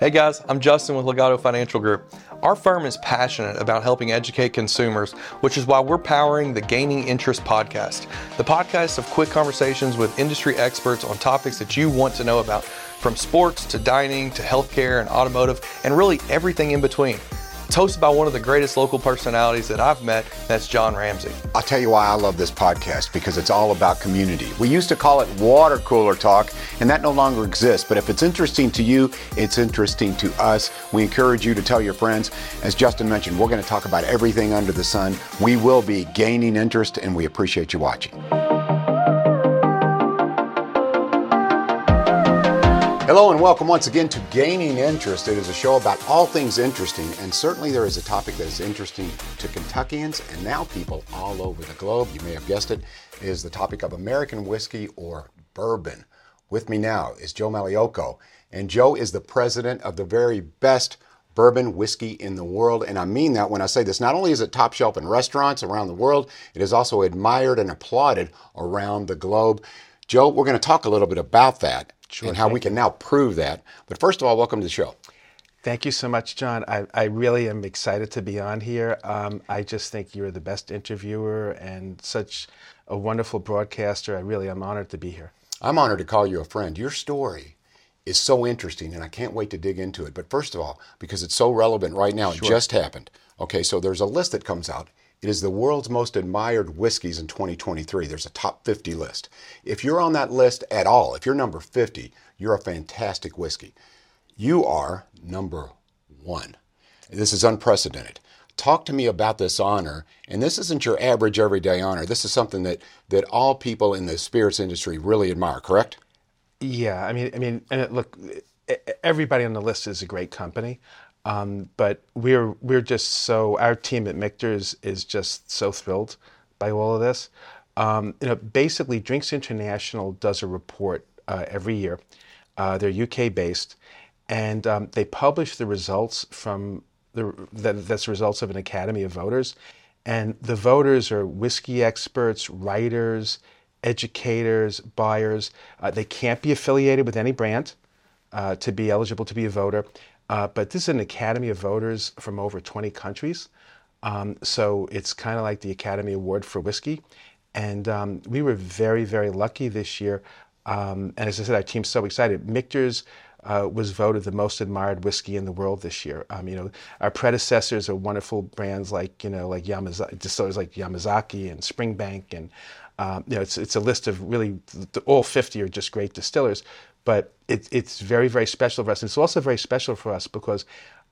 Hey guys, I'm Justin with Legato Financial Group. Our firm is passionate about helping educate consumers, which is why we're powering the Gaining Interest podcast. The podcast of quick conversations with industry experts on topics that you want to know about, from sports to dining to healthcare and automotive, and really everything in between. It's hosted by one of the greatest local personalities that I've met, that's John Ramsey. I'll tell you why I love this podcast because it's all about community. We used to call it water cooler talk, and that no longer exists. But if it's interesting to you, it's interesting to us. We encourage you to tell your friends. As Justin mentioned, we're going to talk about everything under the sun. We will be gaining interest, and we appreciate you watching. Hello and welcome once again to Gaining Interest. It is a show about all things interesting, and certainly there is a topic that is interesting to Kentuckians and now people all over the globe. You may have guessed it, is the topic of American whiskey or bourbon. With me now is Joe Magliocco, and Joe is the president of the very best bourbon whiskey in the world. And I mean that when I say this. Not only is it top shelf in restaurants around the world, it is also admired and applauded around the globe. Joe, we're going to talk a little bit about that sure, and how we can now prove that. But first of all, welcome to the show. Thank you so much, John. I, I really am excited to be on here. Um, I just think you're the best interviewer and such a wonderful broadcaster. I really am honored to be here. I'm honored to call you a friend. Your story is so interesting, and I can't wait to dig into it. But first of all, because it's so relevant right now, sure. it just happened. Okay, so there's a list that comes out it is the world's most admired whiskeys in 2023. There's a top 50 list. If you're on that list at all, if you're number 50, you're a fantastic whiskey. You are number one. This is unprecedented. Talk to me about this honor. And this isn't your average everyday honor. This is something that, that all people in the spirits industry really admire, correct? Yeah. I mean, I mean, and it, look, everybody on the list is a great company. Um, but we're we're just so our team at Michter's is just so thrilled by all of this. Um, you know, basically, Drinks International does a report uh, every year. Uh, they're UK based, and um, they publish the results from the that, that's the results of an academy of voters, and the voters are whiskey experts, writers, educators, buyers. Uh, they can't be affiliated with any brand. Uh, to be eligible to be a voter. Uh, but this is an academy of voters from over 20 countries. Um, so it's kind of like the Academy Award for whiskey. And um, we were very, very lucky this year. Um, and as I said, our team's so excited. Michter's uh, was voted the most admired whiskey in the world this year. Um, you know, our predecessors are wonderful brands like you know, like Yamazaki, distillers like Yamazaki and Springbank, and um, you know, it's it's a list of really all 50 are just great distillers but it, it's very, very special for us. And it's also very special for us because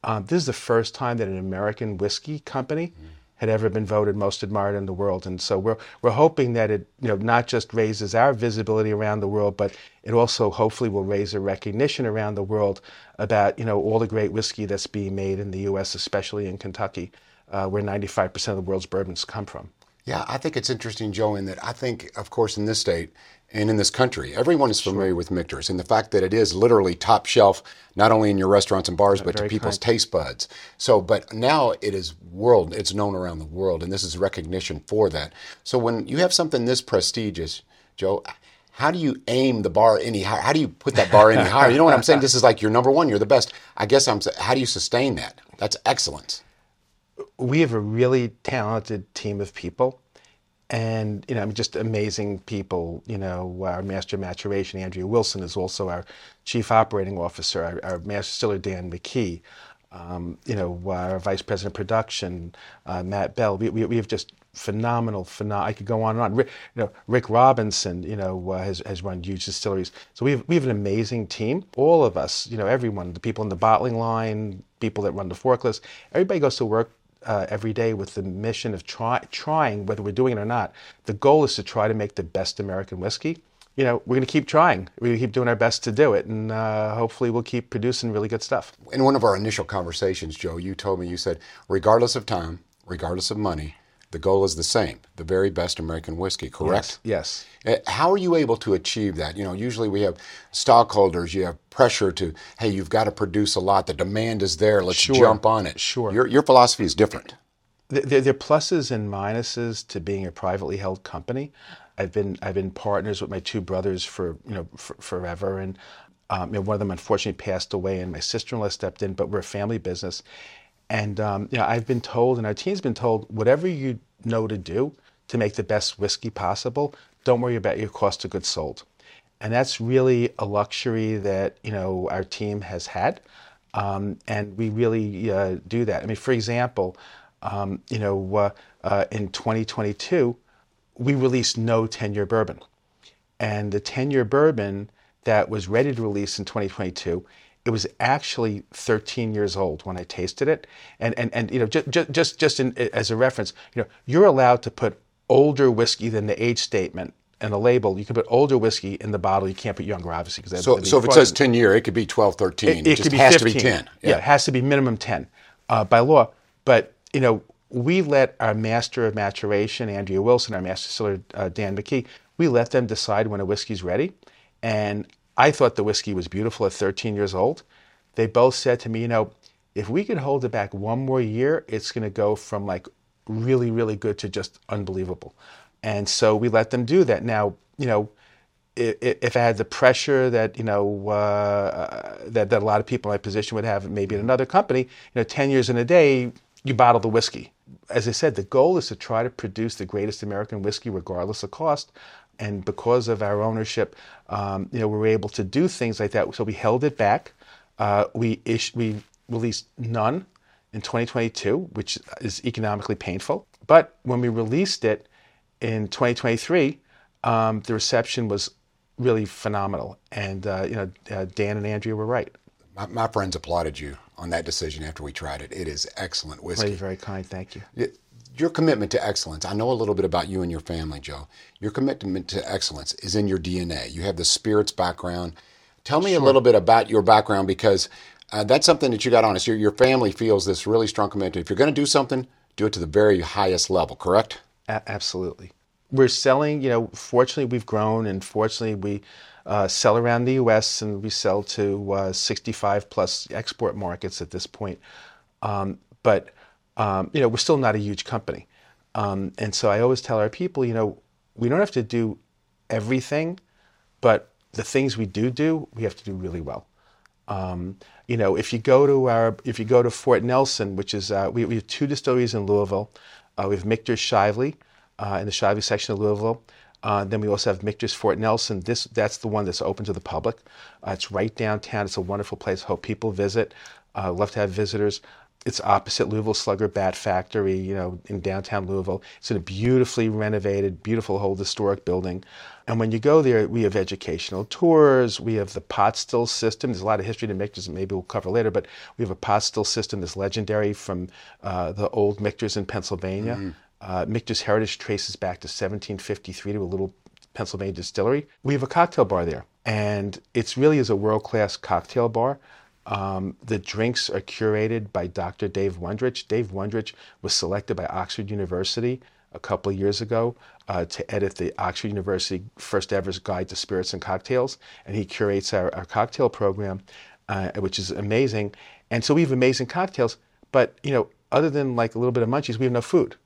um, this is the first time that an American whiskey company mm. had ever been voted most admired in the world. And so we're, we're hoping that it you know, not just raises our visibility around the world, but it also hopefully will raise a recognition around the world about you know, all the great whiskey that's being made in the U.S., especially in Kentucky, uh, where 95% of the world's bourbons come from. Yeah, I think it's interesting, Joe, in that I think, of course, in this state and in this country, everyone is familiar sure. with Michter's and the fact that it is literally top shelf, not only in your restaurants and bars, but to people's kind. taste buds. So, but now it is world, it's known around the world, and this is recognition for that. So when you have something this prestigious, Joe, how do you aim the bar any higher? How do you put that bar any higher? You know what I'm saying? This is like you're number one, you're the best. I guess I'm, how do you sustain that? That's excellence we have a really talented team of people and you know just amazing people you know our master maturation andrea wilson is also our chief operating officer our, our master distiller dan mckee. Um, you know our vice president of production uh, matt bell. We, we, we, have just phenomenal phenom- i could go on and on. Rick, you know, rick robinson you know uh, has, has run huge distilleries. So we have, we have an amazing team. All of us you know everyone the people in the bottling line people that run the forklifts everybody goes to work uh, every day with the mission of try, trying, whether we're doing it or not. The goal is to try to make the best American whiskey. You know, we're going to keep trying. We're going to keep doing our best to do it, and uh, hopefully, we'll keep producing really good stuff. In one of our initial conversations, Joe, you told me you said, regardless of time, regardless of money, the goal is the same the very best American whiskey, correct? Yes. yes. Uh, how are you able to achieve that? You know, usually we have stockholders, you have pressure to, hey, you've got to produce a lot. The demand is there. Let's sure. jump on it. Sure. Your, your philosophy is different. There, there are pluses and minuses to being a privately held company. I've been I've been partners with my two brothers for you know for, forever, and Um, you know, one of them unfortunately passed away, and my sister-in-law stepped in. But we're a family business, and um, I've been told, and our team's been told, whatever you know to do to make the best whiskey possible, don't worry about your cost of goods sold. And that's really a luxury that you know our team has had, um, and we really uh, do that. I mean, for example, um, you know, uh, uh, in 2022, we released no 10-year bourbon, and the 10-year bourbon that was ready to release in 2022 it was actually 13 years old when I tasted it. And, and, and you know, just, just, just in, as a reference, you know, you're allowed to put older whiskey than the age statement and the label. You can put older whiskey in the bottle. You can't put younger, obviously. Because so, so if it says 10 year, it could be 12, 13. It, it, it be has 15. to be 10. Yeah. yeah. it has to be minimum 10 uh, by law. But, you know, we let our master of maturation, Andrea Wilson, our master distiller, uh, Dan McKee, we let them decide when a whiskey's ready. And I thought the whiskey was beautiful at 13 years old. They both said to me, you know, if we could hold it back one more year, it's going to go from like really, really good to just unbelievable. And so we let them do that. Now, you know, if, I had the pressure that you know uh, that, that a lot of people in my position would have, maybe at another company, you know, ten years in a day, you bottle the whiskey. As I said, the goal is to try to produce the greatest American whiskey, regardless of cost and because of our ownership, um, you know, we were able to do things like that. So we held it back. Uh, we ish- we released none in 2022, which is economically painful. But when we released it in 2023, um, the reception was really phenomenal. And uh, you know, uh, Dan and Andrea were right. My, my, friends applauded you on that decision after we tried it. It is excellent whiskey. Very, very kind. Thank you. It, your commitment to excellence, I know a little bit about you and your family, Joe. Your commitment to excellence is in your DNA. You have the spirits background. Tell me sure. a little bit about your background because uh, that's something that you got on us. Your, your family feels this really strong commitment. If you're going to do something, do it to the very highest level, correct? A- absolutely. We're selling, you know, fortunately, we've grown and fortunately, we uh, sell around the U.S. and we sell to uh, 65 plus export markets at this point. Um, but um, you know, we're still not a huge company. Um, and so I always tell our people, you know, we don't have to do everything, but the things we do do, we have to do really well. Um, you know, if you go to our, if you go to Fort Nelson, which is, uh, we, we, have two distilleries in Louisville. Uh, we have Michter's Shively uh, in the Shively section of Louisville. Uh, then we also have Michter's Fort Nelson. This that's the one that's open to the public. Uh, it's right downtown. It's a wonderful place. Hope people visit. Uh, love to have visitors. It's opposite Louisville Slugger Bat Factory, you know, in downtown Louisville. It's in a beautifully renovated, beautiful old historic building. And when you go there, we have educational tours. We have the pot still system. There's a lot of history to Michter's that maybe we'll cover later, but we have a pot still system that's legendary from uh, the old Michter's in Pennsylvania. Mm-hmm. Uh, Michter's heritage traces back to 1753 to a little Pennsylvania distillery. We have a cocktail bar there, and it's really is a world class cocktail bar. Um, the drinks are curated by Dr. Dave Wondrich. Dave Wondrich was selected by Oxford University a couple of years ago uh, to edit the Oxford University first ever guide to spirits and cocktails, and he curates our, our cocktail program, uh, which is amazing. And so we have amazing cocktails, but you know, other than like a little bit of munchies, we have no food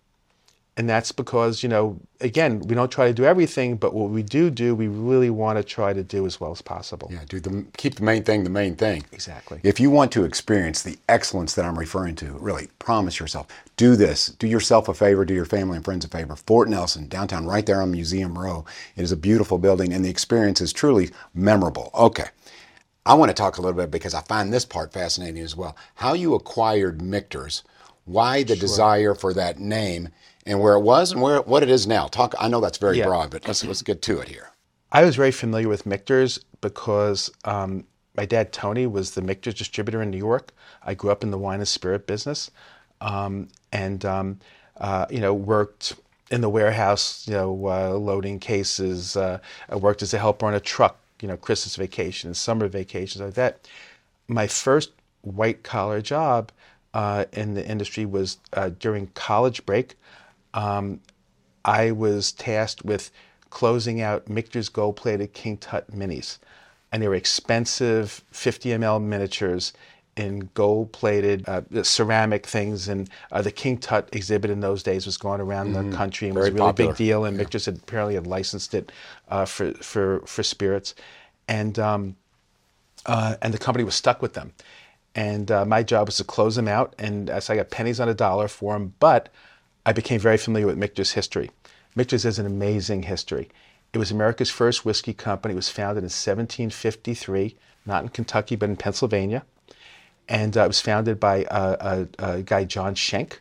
and that's because you know again we don't try to do everything but what we do do we really want to try to do as well as possible. Yeah do the keep the main thing the main thing. Exactly. If you want to experience the excellence that i'm referring to really promise yourself do this. Do yourself a favor do your family and friends a favor. Fort nelson downtown right there on museum row. It is a beautiful building and the experience is truly memorable. Okay i want to talk a little bit because i find this part fascinating as well. How you acquired michter's why the sure. desire for that name and where it was and where what it is now. Talk. I know that's very yeah. broad, but let's let's get to it here. I was very familiar with Michter's because um, my dad Tony was the Michter's distributor in New York. I grew up in the wine and spirit business, um, and um, uh, you know worked in the warehouse, you know, uh, loading cases. Uh, I worked as a helper on a truck, you know, Christmas vacation and summer vacations like that. My first white collar job uh, in the industry was uh, during college break um, I was tasked with closing out Michter's gold plated King Tut minis. And they were expensive 50 ml miniatures in gold plated uh, ceramic things. And uh, the King Tut exhibit in those days was going around mm-hmm. the country and Very was a really popular. big deal. And yeah. Michter's had, apparently had licensed it uh, for, for, for spirits. And um, uh, and the company was stuck with them. And uh, my job was to close them out, and so I got pennies on a dollar for them. But I became very familiar with Michter's history. Michter's has an amazing history. It was America's first whiskey company. It was founded in 1753, not in Kentucky, but in Pennsylvania. And uh, it was founded by a, a guy, John Shenk,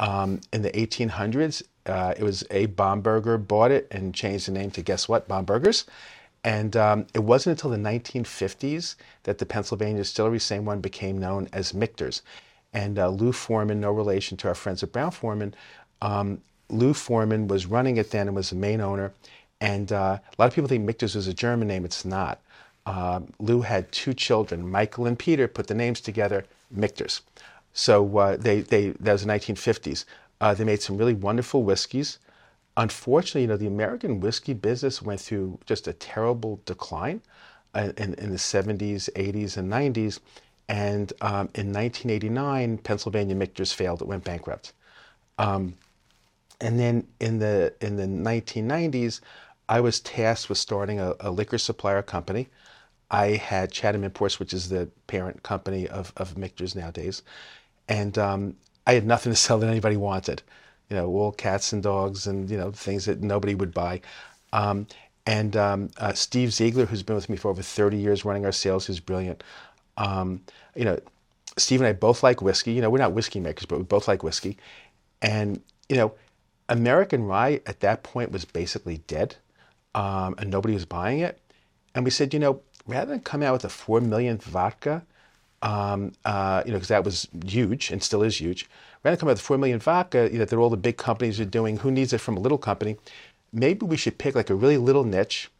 um, in the 1800s. Uh, it was Abe Bomberger bought it and changed the name to guess what? Bombergers. And um, it wasn't until the 1950s that the Pennsylvania distillery, same one, became known as Michter's. And uh, Lou Forman, no relation to our friends at Brown-Forman. um, Lou Forman was running it then and was the main owner. And uh, a lot of people think Michter's was a German name. It's not. Uh, Lou had two children, Michael and Peter, put the names together, Michter's. So uh, they, they, that was the 1950s. Uh, they made some really wonderful whiskeys. Unfortunately, you know, the American whiskey business went through just a terrible decline uh, in, in the 70s, 80s, and 90s. And um, in 1989, Pennsylvania Michter's failed; it went bankrupt. Um, and then in the in the 1990s, I was tasked with starting a, a, liquor supplier company. I had Chatham Imports, which is the parent company of of Michter's nowadays, and um, I had nothing to sell that anybody wanted. You know, all cats and dogs, and you know things that nobody would buy. Um, and um, uh, Steve Ziegler, who's been with me for over 30 years running our sales, who's brilliant. Um, you know, Steve and I both like whiskey. You know, we're not whiskey makers, but we both like whiskey. And you know, American rye at that point was basically dead, um, and nobody was buying it. And we said, you know, rather than come out with a four millionth vodka, um, uh, you know, because that was huge and still is huge. Rather than come out with four million vodka, you know, that all the big companies are doing. Who needs it from a little company? Maybe we should pick like a really little niche,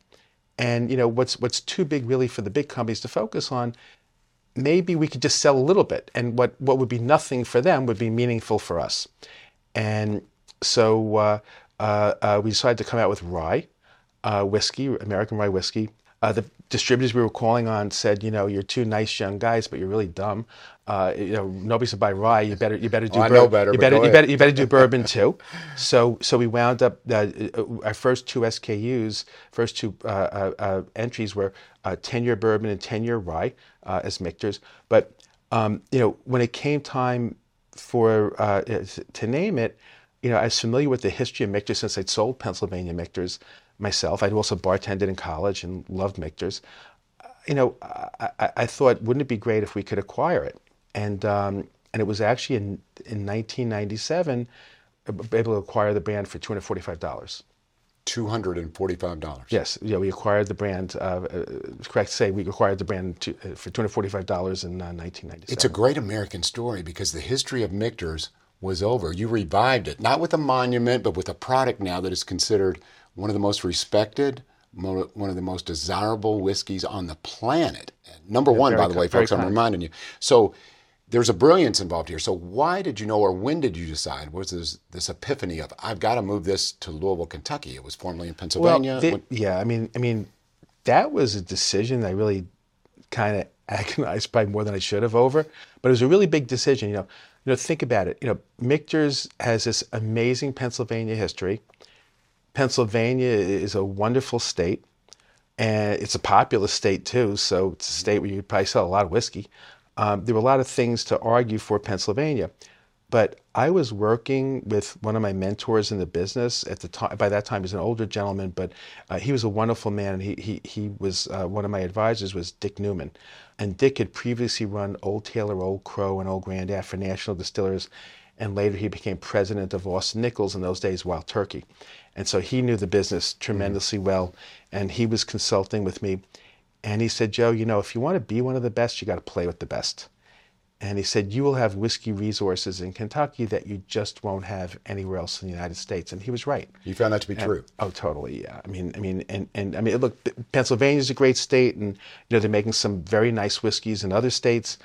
and you know, what's what's too big really for the big companies to focus on. Maybe we could just sell a little bit, and what what would be nothing for them would be meaningful for us. And so uh, uh, uh, we decided to come out with rye whiskey, American rye whiskey. The distributors we were calling on said, you know, you're two nice young guys, but you're really dumb. Uh, you know, nobody's to buy rye. You better, you better do. Oh, I know better. You better, you better, you better do bourbon too. So, so we wound up. Uh, our first two SKUs, first two uh, uh entries were ten year bourbon and ten year rye as Michter's. But um, you know, when it came time for to name it, you know, I was familiar with the history of Michter's since I'd sold Pennsylvania Michter's myself. I'd also bartended in college and loved Michter's. You know, I, I, thought, wouldn't it be great if we could acquire it? And um, and it was actually in in 1997 able to acquire the brand for 245 dollars. Two hundred and forty-five dollars. Yes, yeah, we acquired the brand. Uh, uh, correct to say, we acquired the brand to, uh, for two hundred forty-five dollars in uh, nineteen ninety-seven. It's a great American story because the history of Michter's was over. You revived it, not with a monument, but with a product now that is considered one of the most respected, one of the most desirable whiskeys on the planet. Number yeah, one, by the way, folks, I'm reminding you. So there's a brilliance involved here. So why did you know, or when did you decide? Was this this epiphany of I've got to move this to Louisville, Kentucky? It was formerly in Pennsylvania. Well, the, yeah, I mean, I mean, that was a decision I really kind of agonized probably more than I should have over. But it was a really big decision. You know, you know, think about it. You know, Michter's has this amazing Pennsylvania history. Pennsylvania is a wonderful state, and it's a populous state too. So it's a state where you probably sell a lot of whiskey. Um, there were a lot of things to argue for Pennsylvania, but I was working with one of my mentors in the business at the time. By that time, he's an older gentleman, but uh, he was a wonderful man. And he he he was uh, one of my advisors was Dick Newman, and Dick had previously run Old Taylor, Old Crow, and Old Grandad for National Distillers, and later he became president of Austin Nichols in those days, Wild Turkey, and so he knew the business tremendously well, and he was consulting with me, and he said, Joe, you know, if you want to be one of the best, you got to play with the best. And he said, You will have whiskey resources in Kentucky that you just won't have anywhere else in the United States. And he was right. You found that to be and, true. Oh, totally. Yeah. I mean, I mean, and, and I mean, look, Pennsylvania is a great state, and you know they're making some very nice whiskeys in other states.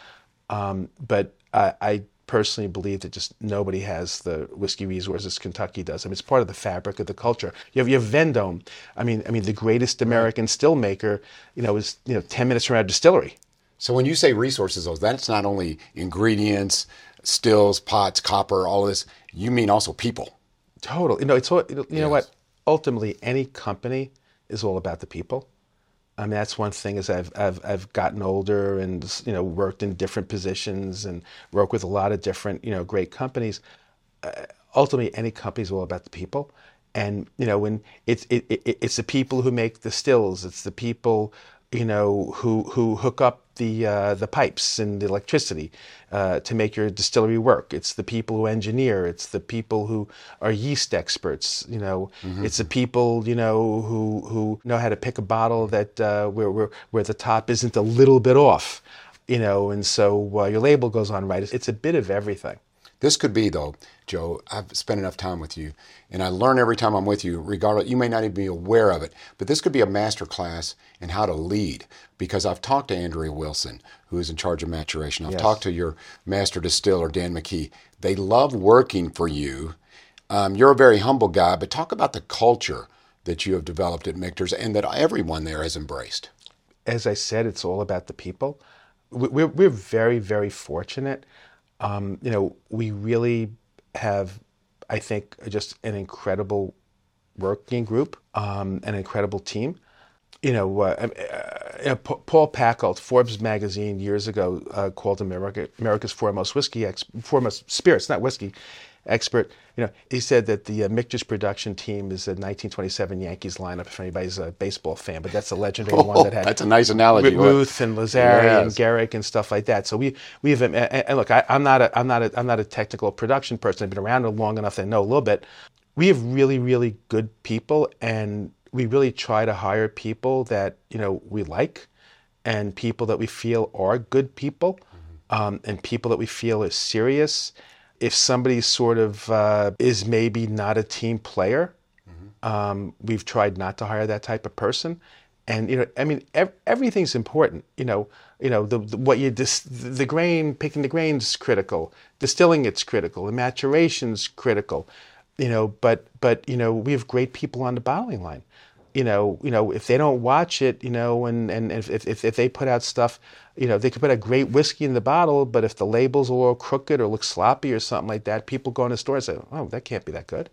Um, but I, I personally believe that just nobody has the whiskey resources Kentucky does. I mean, it's part of the fabric of the culture. You have you have Vendome. I mean, I mean, the greatest American still maker. You know, is you know ten minutes from our distillery. So when you say resources, though, that's not only ingredients, stills, pots, copper, all of this. You mean also people. Totally. You know, it's all, you know yes. what? Ultimately, any company is all about the people. I mean, that's one thing as I've, I've, I've gotten older and, you know, worked in different positions and worked with a lot of different, you know, great companies. Uh, ultimately, any company is all about the people. And, you know, when it's, it, it, it's the people who make the stills, it's the people you know, who who hook up the uh, the pipes and the electricity uh, to make your distillery work. It's the people who engineer. It's the people who are yeast experts. You know, mm-hmm. it's the people you know who who know how to pick a bottle that uh, where, where where the top isn't a little bit off. You know, and so uh, your label goes on right. It's, it's a bit of everything. This could be, though, Joe, I've spent enough time with you, and I learn every time I'm with you, regardless, you may not even be aware of it, but this could be a master class in how to lead, because I've talked to Andrea Wilson, who is in charge of maturation. I've yes. talked to your master distiller, Dan McKee. They love working for you. Um, you're a very humble guy, but talk about the culture that you have developed at Michter's and that everyone there has embraced. As I said, it's all about the people. We're, we're very, very fortunate um, you know, we really have, I think, just an incredible working group, um, an incredible team. You know, uh, uh, Paul Pacult, Forbes magazine years ago uh, called America, America's foremost whiskey, ex- foremost spirits, not whiskey, expert. You know, he said that the uh, production team is a 1927 Yankees lineup. If anybody's a baseball fan, but that's a legendary oh, one that had that's a nice analogy. Ruth and Lazzeri yes. and Gehrig and stuff like that. So we we have and, and look, I, am not a I'm not a I'm not a technical production person. I've been around long enough to know a little bit. We have really really good people, and we really try to hire people that you know we like, and people that we feel are good people, mm-hmm. um, and people that we feel are serious if somebody sort of uh, is maybe not a team player, mm-hmm. um, we've tried not to hire that type of person. And you know, I mean, ev- everything's important. You know, you know, the, the what you dis- the grain, picking the grains critical, distilling it's critical, the maturation's critical. You know, but but you know, we have great people on the bottling line you know, you know, if they don't watch it, you know, and, and if, if, if they put out stuff, you know, they could put a great whiskey in the bottle, but if the label's a little crooked or looks sloppy or something like that, people go in the store and say, oh, that can't be that good.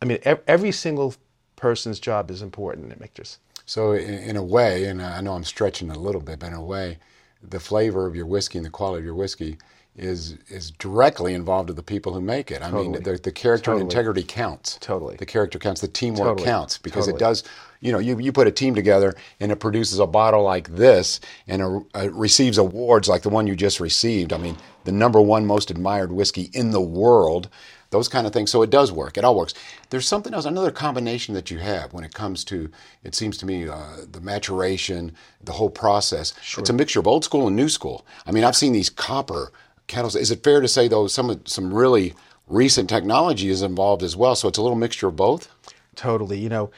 I mean, every single person's job is important at Michter's. So, in a way, and I know I'm stretching a little bit, but in a way, the flavor of your whiskey and the quality of your whiskey is is directly involved with the people who make it. I totally. mean, the, the character totally. and integrity counts. Totally. The character counts. The teamwork totally. counts because it does. You know, you, you put a team together and it produces a bottle like this and a, a receives awards like the one you just received. I mean, the number one most admired whiskey in the world. Those kind of things. So it does work. It all works. There's something else, another combination that you have when it comes to, it seems to me, uh, the maturation, the whole process. Sure. It's a mixture of old school and new school. I mean, I've seen these copper kettles. Is it fair to say though some some really recent technology is involved as well? So it's a little mixture of both. Totally. You know,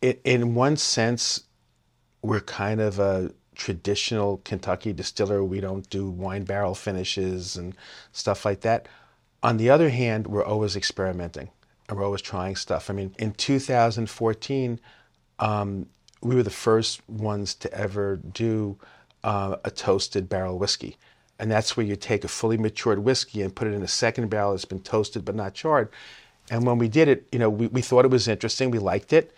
it, in one sense, we're kind of a traditional Kentucky distiller. We don't do wine barrel finishes and stuff like that. On the other hand, we're always experimenting and we're always trying stuff. I mean, in 2014, um, we were the first ones to ever do uh, a toasted barrel whiskey and that's where you take a fully matured whiskey and put it in a second barrel that's been toasted but not charred. And when we did it, you know, we, we thought it was interesting. We liked it.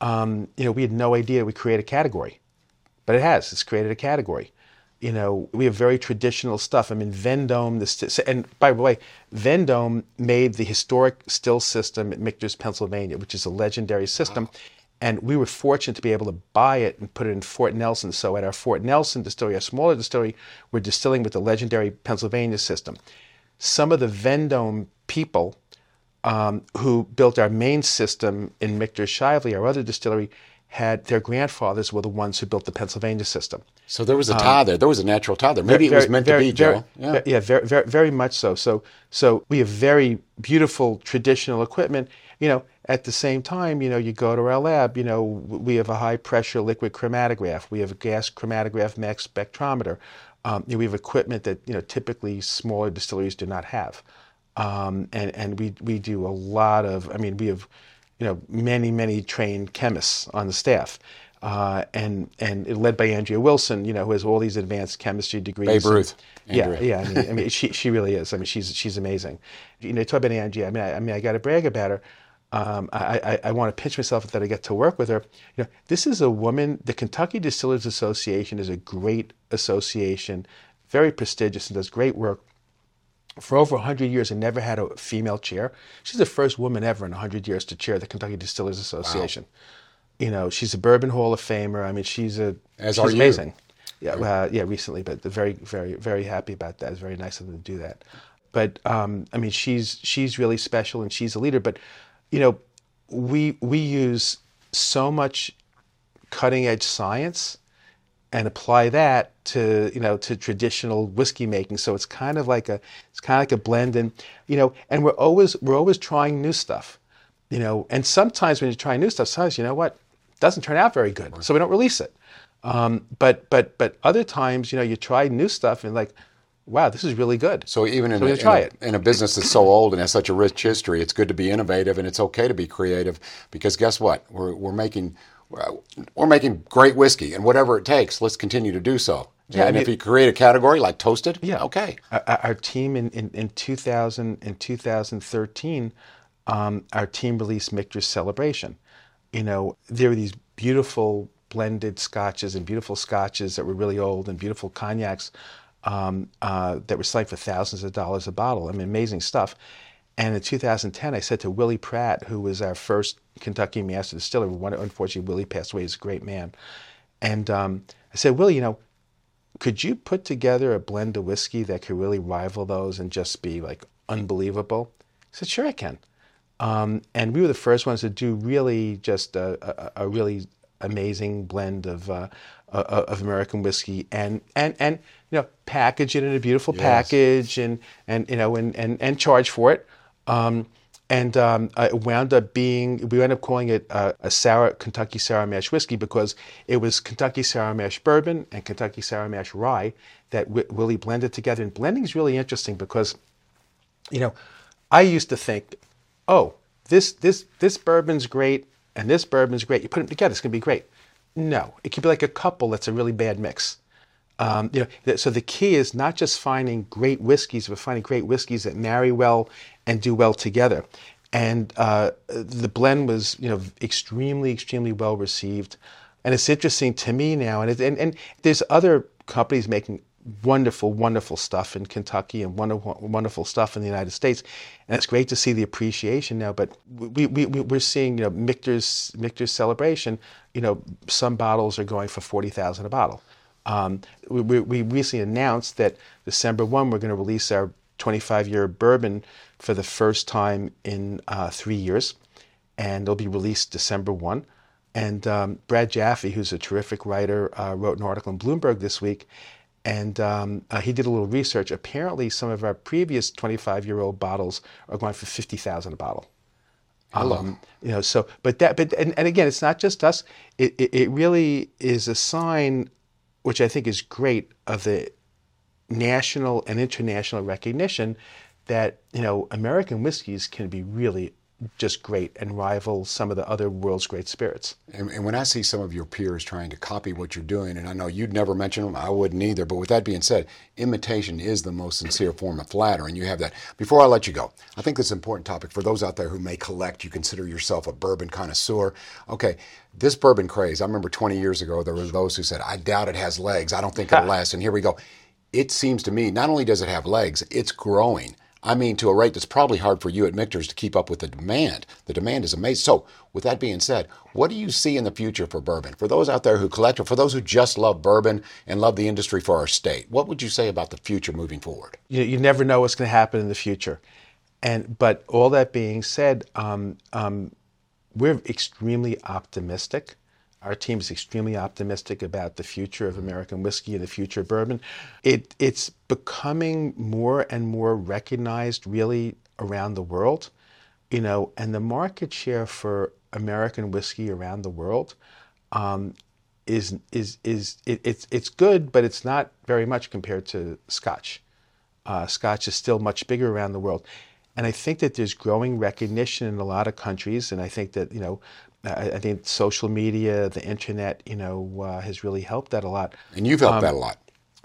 Um, you know, we had no idea we create a category, but it has. It's created a category. You know, we have very traditional stuff. I mean, Vendome, the and by the way, Vendome made the historic still system at Michter's, Pennsylvania, which is a legendary system. Wow. And we were fortunate to be able to buy it and put it in Fort Nelson. So at our Fort Nelson distillery, a smaller distillery, we're distilling with the legendary Pennsylvania system. Some of the Vendome people um, who built our main system in Michter's Shively, our other distillery, had their grandfathers were the ones who built the Pennsylvania system. So there was a tie um, there. There was a natural tie there. Maybe very, it was meant very, to be, Joe. yeah, yeah very, very, very much so. So, so we have very beautiful traditional equipment. You know, at the same time, you know, you go to our lab, you know, we have a high pressure liquid chromatograph, we have a gas chromatograph mass spectrometer. Um, you know, we have equipment that, you know, typically smaller distilleries do not have. Um, and, and we, we do a lot of, I mean, we have, you know, many, many trained chemists on the staff. Uh, and and led by Andrea Wilson, you know, who has all these advanced chemistry degrees. Babe Ruth. Yeah, yeah. I mean, I mean, she she really is. I mean, she's she's amazing. You know, talk about Andrea. I mean, I, I mean, I got to brag about her um, I, I, I want to pinch myself that I get to work with her. You know, this is a woman. The Kentucky Distillers Association is a great association, very prestigious, and does great work. For over 100 years, and never had a female chair. She's the first woman ever in 100 years to chair the Kentucky Distillers Association. Wow. You know, she's a Bourbon Hall of Famer. I mean, she's a As she's are amazing. You. Yeah, uh, yeah, recently, but very, very, very happy about that. It's very nice of them to do that. But um, I mean, she's she's really special, and she's a leader. But you know, we we use so much cutting edge science and apply that to you know to traditional whiskey making. So it's kind of like a it's kind of like a blend, and you know, and we're always we're always trying new stuff, you know. And sometimes when you try new stuff, sometimes you know what doesn't turn out very good, so we don't release it. Um, but but but other times, you know, you try new stuff and like wow, this is really good. So even in, so a, in, a, in, a, business that's so old and has such a rich history, it's good to be innovative and it's okay to be creative because guess what? We're, we're making we're making great whiskey and whatever it takes, let's continue to do so. Yeah, and I mean, if you create a category like toasted, yeah, okay. Our, our team in, in, in 2000 in 2013, um, our team released Michter's Celebration. You know, there were these beautiful blended scotches and beautiful scotches that were really old and beautiful cognacs um, uh, that were selling for thousands of dollars a bottle. I mean, amazing stuff. And in 2010, I said to Willie Pratt, who was our first Kentucky master distiller, one, unfortunately, Willie passed away, he's a great man. And um, I said, Willie, you know, could you put together a blend of whiskey that could really rival those and just be like unbelievable? He said, sure, I can. Um, and we were the first ones to do really just a, a, a really amazing blend of uh, uh, of American whiskey and and and you know package it in a beautiful yes. package and and you know and and, and charge for it. Um, and um, it wound up being we wound up calling it uh, a sour Kentucky sour mash whiskey because it was Kentucky sour mash bourbon and Kentucky sour mash rye that w- Willie blended together. And blending is really interesting because, you know, I used to think, oh, this this this bourbon's great and this bourbon's great. You put them together, it's gonna be great. No, it could be like a couple that's a really bad mix. Um, you know, so the key is not just finding great whiskeys, but finding great whiskeys that marry well and do well together. And uh, the blend was, you know, extremely, extremely well received. And it's interesting to me now, and it, and, and there's other companies making wonderful, wonderful stuff in Kentucky and wonderful, wonderful stuff in the United States. And it's great to see the appreciation now. But we, we, we're seeing, you know, Michter's, Michter's celebration, you know, some bottles are going for 40000 a bottle. Um, we, we recently announced that December 1, we're going to release our 25 year bourbon for the first time in uh, three years. And it'll be released December 1. And um, Brad Japhe, who's a terrific writer, uh, wrote an article in Bloomberg this week and um, uh, he did a little research. Apparently, some of our previous 25 year old bottles are going for 50,000 a bottle. Um, you know, so, but that, but, and, and again, it's not just us. It, it, it really is a sign, which I think is great, of the national and international recognition that, you know, American whiskeys can be really just great and rival some of the other world's great spirits. And, and, when I see some of your peers trying to copy what you're doing, and I know you'd never mention them, I wouldn't either, but with that being said, imitation is the most sincere form of flattery, and you have that. Before I let you go, I think this is an important topic for those out there who may collect, you consider yourself a bourbon connoisseur. Okay, this bourbon craze, I remember 20 years ago, there were those who said, I doubt it has legs, I don't think it'll last, and here we go. It seems to me, not only does it have legs, it's growing. I mean, to a rate that's probably hard for you at Michter's to keep up with the demand. The demand is amazing. So, with that being said, what do you see in the future for bourbon? For those out there who collect, or for those who just love bourbon and love the industry for our state, what would you say about the future moving forward? You, you never know what's going to happen in the future. And but all that being said, um, um, we're extremely optimistic our team is extremely optimistic about the future of American whiskey and the future of bourbon. It, it's becoming more and more recognized really around the world, you know, and the market share for American whiskey around the world um, is is is it, it's it's good, but it's not very much compared to Scotch. Uh, Scotch is still much bigger around the world, and I think that there's growing recognition in a lot of countries, and I think that you know I, I think social media, the internet, you know, uh, has really helped that a lot. And you've helped um, that a lot.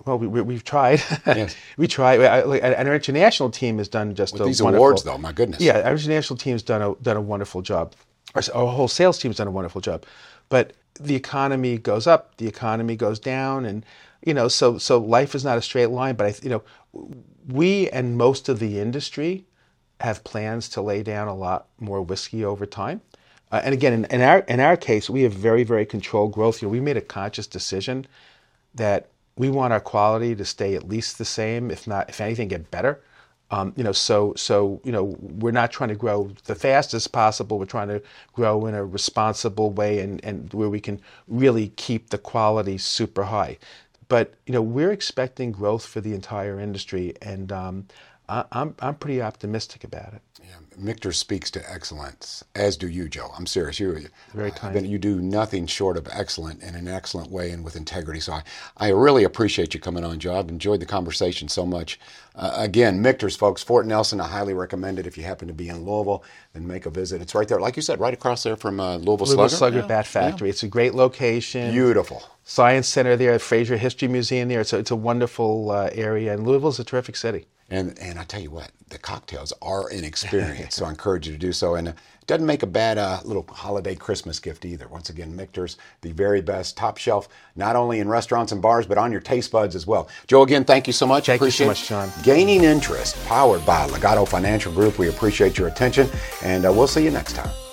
Well, we, we, we've tried. Yes. we tried. I- And our international team has done just With a these wonderful, awards, though, my goodness. Yeah, our international team's done a done a wonderful job. Our, our whole sales team's done a wonderful job. But the economy goes up, the economy goes down, and you know, so so life is not a straight line. But I, you know, we and most of the industry have plans to lay down a lot more whiskey over time. Uh, and again, in, in our in our case, we have very very controlled growth. You know, we made a conscious decision that we want our quality to stay at least the same, if not, if anything, get better. Um, you know, so so you know, we're not trying to grow the fastest possible. We're trying to grow in a responsible way, and and where we can really keep the quality super high. But you know, we're expecting growth for the entire industry, and um, I, I'm I'm pretty optimistic about it. Yeah, Michter speaks to excellence, as do you, Joe. I'm serious. You, Very uh, kind. but you do nothing short of excellent in an excellent way and with integrity. So I, I really appreciate you coming on, Joe. I've enjoyed the conversation so much. Uh, again, Michter's, folks, Fort Nelson, I highly recommend it. If you happen to be in Louisville, then make a visit. It's right there, like you said, right across there from uh, Louisville, Louisville Slugger. Slugger Yeah, Bat Factory. It's a great location. Beautiful. Science Center there, Frazier History Museum there. It's a, it's a wonderful uh, area, and Louisville's a terrific city. And and I tell you what, the cocktails are an experience. so I encourage you to do so. And uh, it doesn't make a bad uh, little holiday Christmas gift either. Once again, Michter's, the very best, top shelf, not only in restaurants and bars, but on your taste buds as well. Joe, again, thank you so much. Thank you so much. John. Gaining interest, powered by Legato Financial Group. We appreciate your attention, and uh, we'll see you next time.